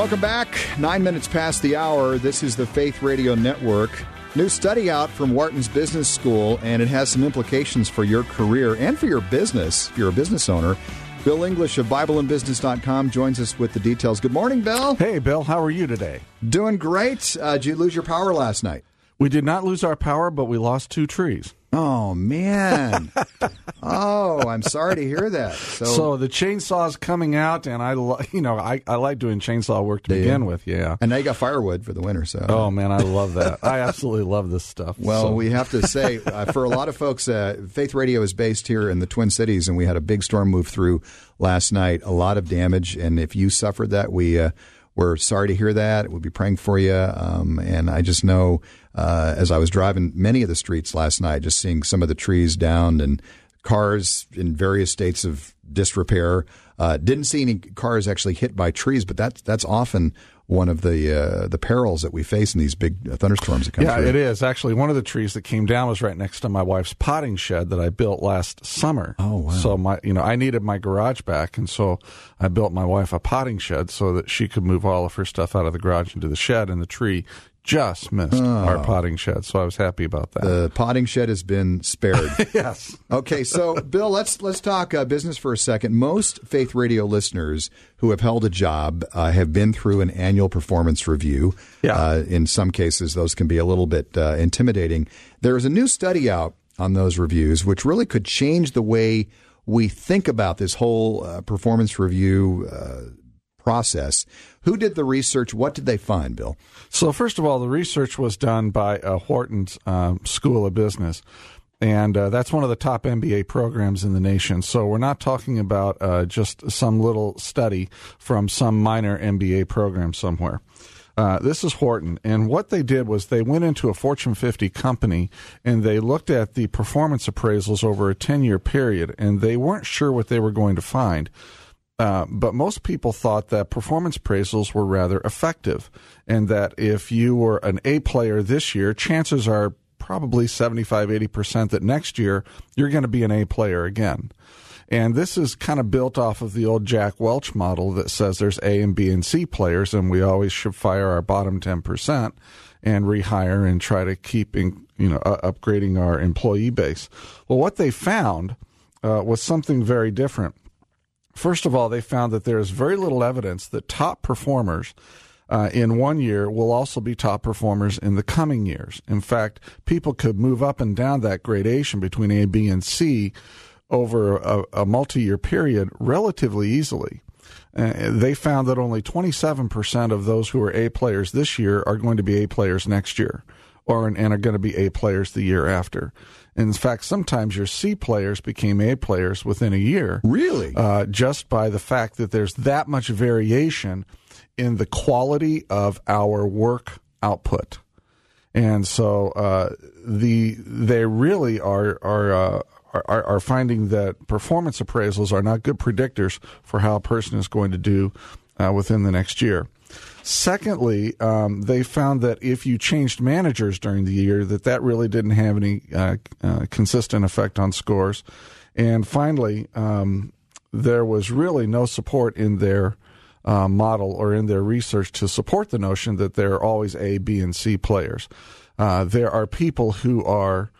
Welcome back. Nine minutes past the hour. This is the Faith Radio Network. New study out from Wharton's Business School, and it has some implications for your career and for your business if you're a business owner. Bill English of BibleandBusiness.com joins us with the details. Good morning, Bill. Hey, Bill. How are you today? Doing great. Uh, did you lose your power last night? We did not lose our power, but we lost two trees. Oh man! oh, I'm sorry to hear that. So, so the chainsaw's coming out, and I, you know, I, I like doing chainsaw work to begin with. Yeah, and now you got firewood for the winter. So, oh man, I love that. I absolutely love this stuff. Well, so. we have to say, uh, for a lot of folks, uh, Faith Radio is based here in the Twin Cities, and we had a big storm move through last night. A lot of damage, and if you suffered that, we. Uh, we're sorry to hear that. We'll be praying for you. Um, and I just know uh, as I was driving many of the streets last night, just seeing some of the trees down and cars in various states of disrepair. Uh, didn't see any cars actually hit by trees, but that's that's often one of the uh, the perils that we face in these big thunderstorms that come yeah, through. it is actually one of the trees that came down was right next to my wife's potting shed that I built last summer. Oh wow! So my you know I needed my garage back, and so I built my wife a potting shed so that she could move all of her stuff out of the garage into the shed, and the tree just missed oh. our potting shed, so I was happy about that. The potting shed has been spared. yes. Okay, so Bill, let's let's talk uh, business for a second. Most Faith Radio listeners who have held a job uh, have been through an annual performance review. Yeah. Uh, in some cases, those can be a little bit uh, intimidating. There is a new study out on those reviews, which really could change the way we think about this whole uh, performance review uh, process. Who did the research? What did they find, Bill? So, first of all, the research was done by uh, Wharton's um, School of Business. And uh, that's one of the top MBA programs in the nation. So we're not talking about uh, just some little study from some minor MBA program somewhere. Uh, this is Wharton, and what they did was they went into a Fortune 50 company and they looked at the performance appraisals over a 10 year period, and they weren't sure what they were going to find. Uh, but most people thought that performance appraisals were rather effective, and that if you were an A player this year, chances are probably 75, 80% that next year you're going to be an A player again. And this is kind of built off of the old Jack Welch model that says there's A and B and C players, and we always should fire our bottom 10% and rehire and try to keep in, you know uh, upgrading our employee base. Well, what they found uh, was something very different. First of all, they found that there is very little evidence that top performers uh, in one year will also be top performers in the coming years. In fact, people could move up and down that gradation between A, B, and C over a, a multi year period relatively easily. Uh, they found that only 27% of those who are A players this year are going to be A players next year or and are going to be A players the year after. In fact, sometimes your C players became A players within a year. Really? Uh, just by the fact that there's that much variation in the quality of our work output. And so uh, the they really are are, uh, are are finding that performance appraisals are not good predictors for how a person is going to do uh, within the next year. Secondly, um, they found that if you changed managers during the year, that that really didn't have any uh, uh, consistent effect on scores. And finally, um, there was really no support in their uh, model or in their research to support the notion that there are always A, B, and C players. Uh, there are people who are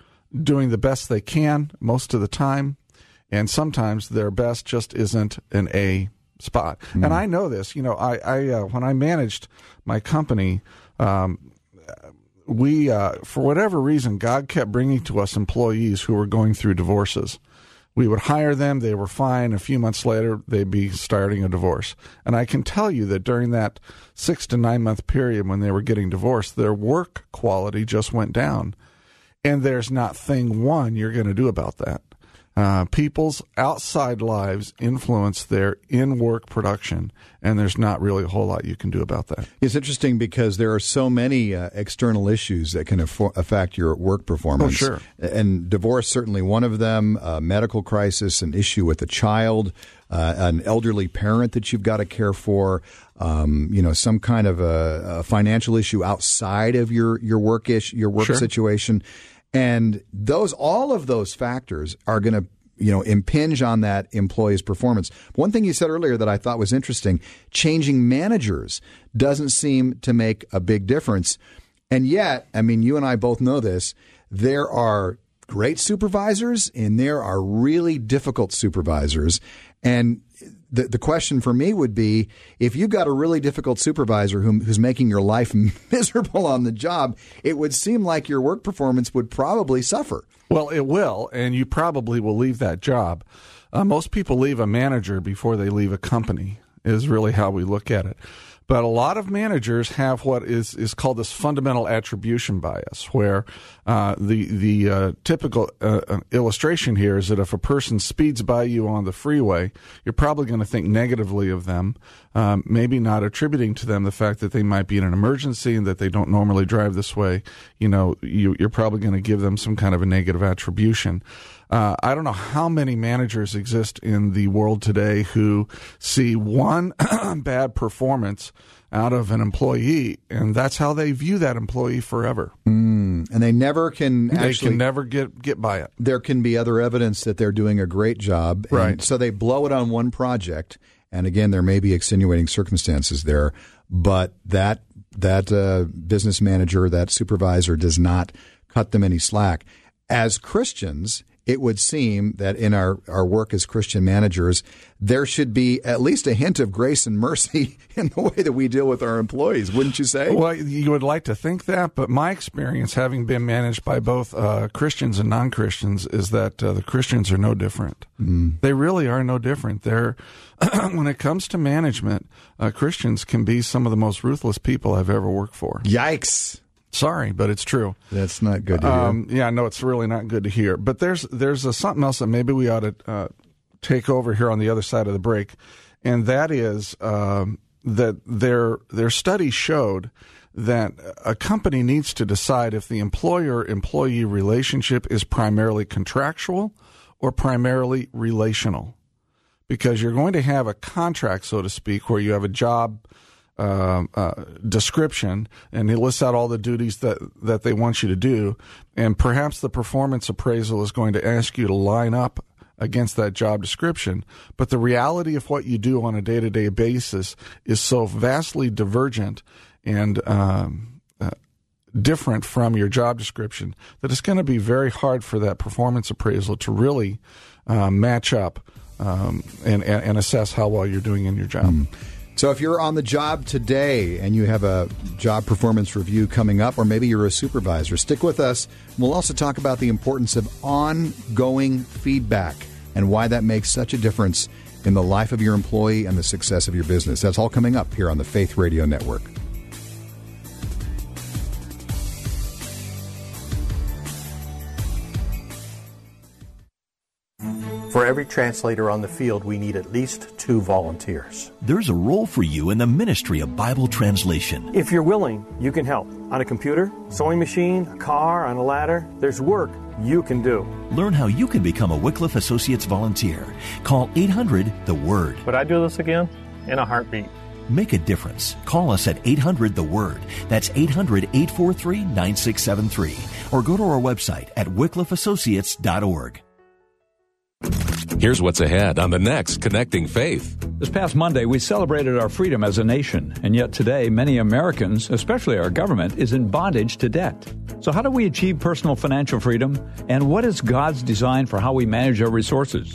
doing the best they can most of the time, and sometimes their best just isn't an A spot. Mm. And I know this. You know, I, I uh, when I managed my company, um, we uh, for whatever reason, God kept bringing to us employees who were going through divorces. We would hire them; they were fine. A few months later, they'd be starting a divorce. And I can tell you that during that six to nine month period when they were getting divorced, their work quality just went down. And there's not thing one you're going to do about that. Uh, people's outside lives influence their in work production, and there's not really a whole lot you can do about that. It's interesting because there are so many uh, external issues that can affo- affect your work performance. Oh, sure. And divorce, certainly one of them, a medical crisis, an issue with a child, uh, an elderly parent that you've got to care for. Um, you know, some kind of a, a, financial issue outside of your your work ish, your work sure. situation, and those, all of those factors are going to you know impinge on that employee's performance. One thing you said earlier that I thought was interesting: changing managers doesn't seem to make a big difference, and yet, I mean, you and I both know this. There are great supervisors and there are really difficult supervisors, and the, the question for me would be if you've got a really difficult supervisor who, who's making your life miserable on the job, it would seem like your work performance would probably suffer. Well, it will, and you probably will leave that job. Uh, most people leave a manager before they leave a company, is really how we look at it. But a lot of managers have what is, is called this fundamental attribution bias, where uh, the the uh, typical uh, uh, illustration here is that if a person speeds by you on the freeway, you're probably going to think negatively of them, um, maybe not attributing to them the fact that they might be in an emergency and that they don't normally drive this way. You know, you, you're probably going to give them some kind of a negative attribution. Uh, I don't know how many managers exist in the world today who see one bad performance out of an employee, and that's how they view that employee forever. Mm, and they never can they actually can never get get by it. There can be other evidence that they're doing a great job, right? So they blow it on one project, and again, there may be extenuating circumstances there, but that that uh, business manager, that supervisor, does not cut them any slack. As Christians, it would seem that in our, our work as Christian managers, there should be at least a hint of grace and mercy in the way that we deal with our employees, wouldn't you say? Well, you would like to think that, but my experience, having been managed by both uh, Christians and non Christians, is that uh, the Christians are no different. Mm. They really are no different. They're, when it comes to management, uh, Christians can be some of the most ruthless people I've ever worked for. Yikes. Sorry, but it's true. That's not good to hear. Um, yeah, no, it's really not good to hear. But there's there's a, something else that maybe we ought to uh, take over here on the other side of the break, and that is um, that their their study showed that a company needs to decide if the employer employee relationship is primarily contractual or primarily relational, because you're going to have a contract, so to speak, where you have a job uh, uh, description, and it lists out all the duties that, that they want you to do. And perhaps the performance appraisal is going to ask you to line up against that job description. But the reality of what you do on a day to day basis is so vastly divergent and um, uh, different from your job description that it's going to be very hard for that performance appraisal to really uh, match up um, and, and, assess how well you're doing in your job. Mm. So, if you're on the job today and you have a job performance review coming up, or maybe you're a supervisor, stick with us. We'll also talk about the importance of ongoing feedback and why that makes such a difference in the life of your employee and the success of your business. That's all coming up here on the Faith Radio Network. For every translator on the field, we need at least two volunteers. There's a role for you in the ministry of Bible translation. If you're willing, you can help. On a computer, sewing machine, a car, on a ladder, there's work you can do. Learn how you can become a Wycliffe Associates volunteer. Call 800 The Word. Would I do this again? In a heartbeat. Make a difference. Call us at 800 The Word. That's 800 843 9673. Or go to our website at wycliffeassociates.org. Here's what's ahead on the next Connecting Faith. This past Monday, we celebrated our freedom as a nation, and yet today, many Americans, especially our government, is in bondage to debt. So, how do we achieve personal financial freedom, and what is God's design for how we manage our resources?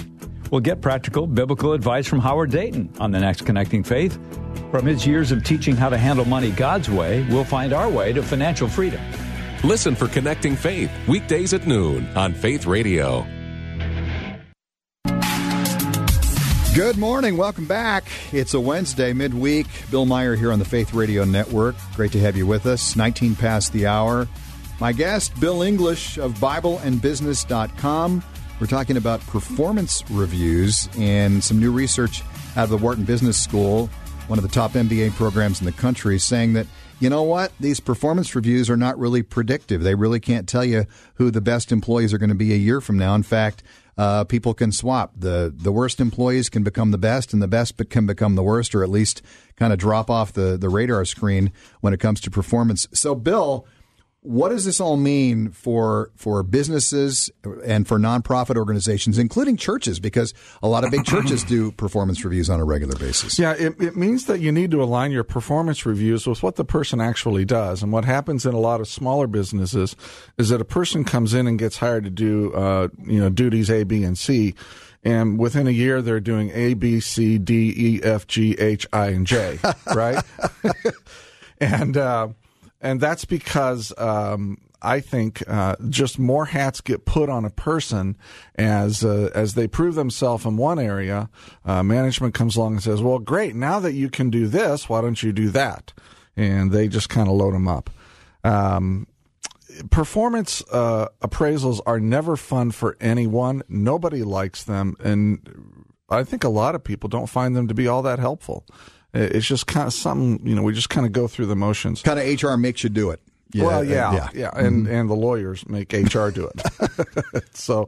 We'll get practical biblical advice from Howard Dayton on the next Connecting Faith. From his years of teaching how to handle money God's way, we'll find our way to financial freedom. Listen for Connecting Faith, weekdays at noon on Faith Radio. Good morning. Welcome back. It's a Wednesday, midweek. Bill Meyer here on the Faith Radio Network. Great to have you with us. 19 past the hour. My guest, Bill English of BibleandBusiness.com. We're talking about performance reviews and some new research out of the Wharton Business School, one of the top MBA programs in the country, saying that you know what? These performance reviews are not really predictive. They really can't tell you who the best employees are going to be a year from now. In fact, uh, people can swap. The the worst employees can become the best, and the best can become the worst, or at least kind of drop off the, the radar screen when it comes to performance. So, Bill, what does this all mean for for businesses and for nonprofit organizations, including churches? Because a lot of big churches do performance reviews on a regular basis. Yeah, it, it means that you need to align your performance reviews with what the person actually does. And what happens in a lot of smaller businesses is that a person comes in and gets hired to do uh, you know duties A, B, and C. And within a year, they're doing A, B, C, D, E, F, G, H, I, and J, right? and uh, and that's because um, I think uh, just more hats get put on a person as uh, as they prove themselves in one area. Uh, management comes along and says, "Well, great! Now that you can do this, why don't you do that?" And they just kind of load them up. Um, performance uh, appraisals are never fun for anyone. Nobody likes them, and I think a lot of people don't find them to be all that helpful. It's just kind of something, you know, we just kind of go through the motions. Kind of HR makes you do it. Yeah, well, yeah, yeah, yeah. and mm-hmm. and the lawyers make HR do it. so,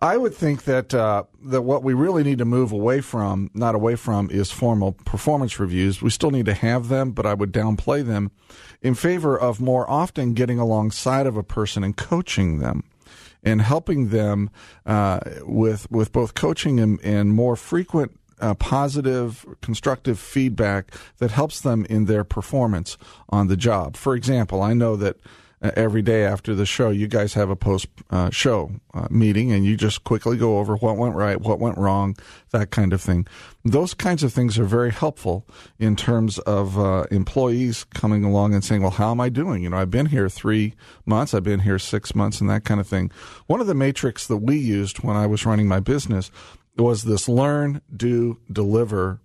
I would think that uh, that what we really need to move away from, not away from, is formal performance reviews. We still need to have them, but I would downplay them in favor of more often getting alongside of a person and coaching them and helping them uh, with with both coaching and, and more frequent uh, positive, constructive feedback that helps them in their performance on the job. For example, I know that uh, every day after the show, you guys have a post uh, show uh, meeting and you just quickly go over what went right, what went wrong, that kind of thing. Those kinds of things are very helpful in terms of uh, employees coming along and saying, Well, how am I doing? You know, I've been here three months, I've been here six months, and that kind of thing. One of the metrics that we used when I was running my business was this learn, do, deliver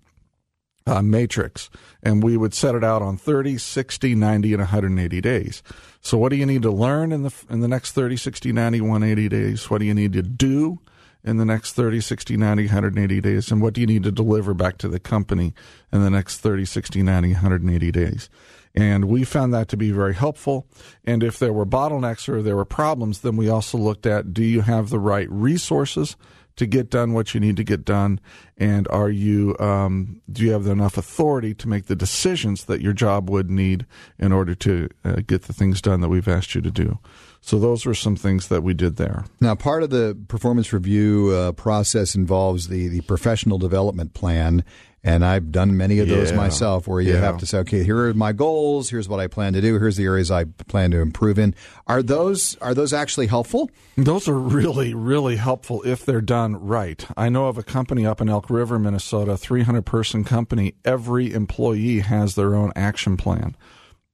uh, matrix. And we would set it out on 30, 60, 90, and 180 days. So what do you need to learn in the in the next 30, 60, 90, 180 days? What do you need to do in the next 30, 60, 90, 180 days? And what do you need to deliver back to the company in the next 30, 60, 90, 180 days? And we found that to be very helpful. And if there were bottlenecks or there were problems, then we also looked at do you have the right resources to get done what you need to get done? And are you um, do you have enough authority to make the decisions that your job would need in order to uh, get the things done that we've asked you to do? So those were some things that we did there. Now, part of the performance review uh, process involves the the professional development plan, and I've done many of those yeah. myself where you yeah. have to say, okay, here are my goals. Here's what I plan to do. Here's the areas I plan to improve in. Are those are those actually helpful? Those are really, really helpful if they're done right. I know of a company up in Elk River, Minnesota, 300 person company. Every employee has their own action plan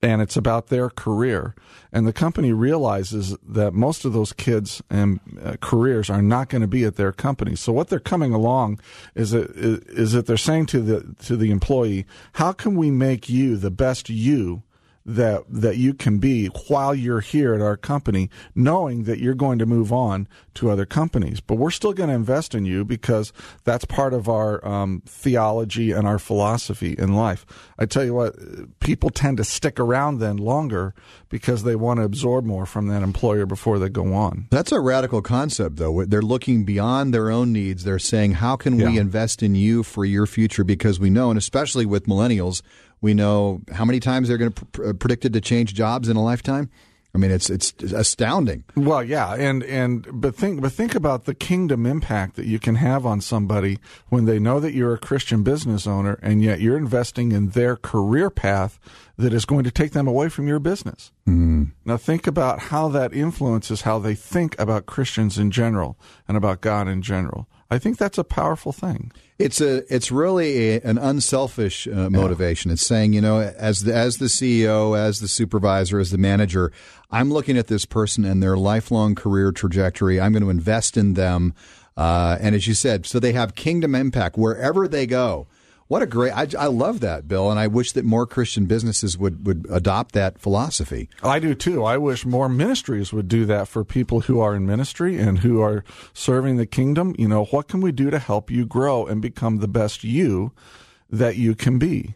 and it's about their career. And the company realizes that most of those kids and uh, careers are not going to be at their company. So what they're coming along is that, is that they're saying to the to the employee, "How can we make you the best you that that you can be while you're here at our company, knowing that you're going to move on to other companies. But we're still going to invest in you because that's part of our um, theology and our philosophy in life. I tell you what, people tend to stick around then longer because they want to absorb more from that employer before they go on. That's a radical concept, though. They're looking beyond their own needs. They're saying, "How can yeah. we invest in you for your future?" Because we know, and especially with millennials we know how many times they're going to pr- predicted to change jobs in a lifetime. I mean, it's it's astounding. Well, yeah, and and but think but think about the kingdom impact that you can have on somebody when they know that you're a Christian business owner, and yet you're investing in their career path that is going to take them away from your business. Mm. Now, think about how that influences how they think about Christians in general and about God in general. I think that's a powerful thing. It's a it's really a, an unselfish uh, motivation. Yeah. It's saying, you know, as the, as the CEO, as the supervisor, as the manager, I'm looking at this person and their lifelong career trajectory. I'm going to invest in them, uh, and as you said, so they have kingdom impact wherever they go. What a great! I, I love that, Bill, and I wish that more Christian businesses would would adopt that philosophy. I do too. I wish more ministries would do that for people who are in ministry and who are serving the kingdom. You know, what can we do to help you grow and become the best you that you can be?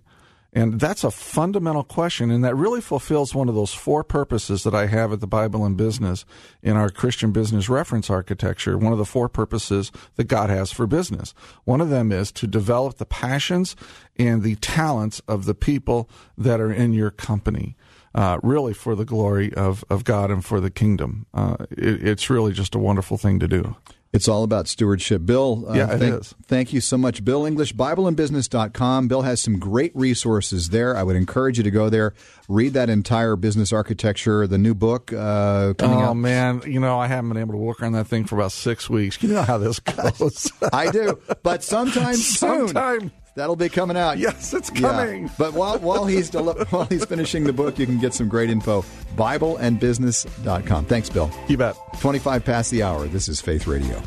And that's a fundamental question, and that really fulfills one of those four purposes that I have at the Bible and Business in our Christian business reference architecture. One of the four purposes that God has for business. One of them is to develop the passions and the talents of the people that are in your company. uh, really for the glory of, of God and for the kingdom. Uh, it, it's really just a wonderful thing to do. It's all about stewardship. Bill, uh, Yeah, it thank, is. thank you so much. Bill English, BibleandBusiness.com. Bill has some great resources there. I would encourage you to go there, read that entire business architecture, the new book uh, coming oh out. man, you know I haven't been able to work on that thing for about six weeks. You know how this goes. I do, but sometime soon. Sometime. That'll be coming out. Yes, it's Yeah. coming. But while while he's del- while he's finishing the book, you can get some great info. BibleandBusiness.com. Thanks, Bill. You bet. 25 past the hour. This is Faith Radio.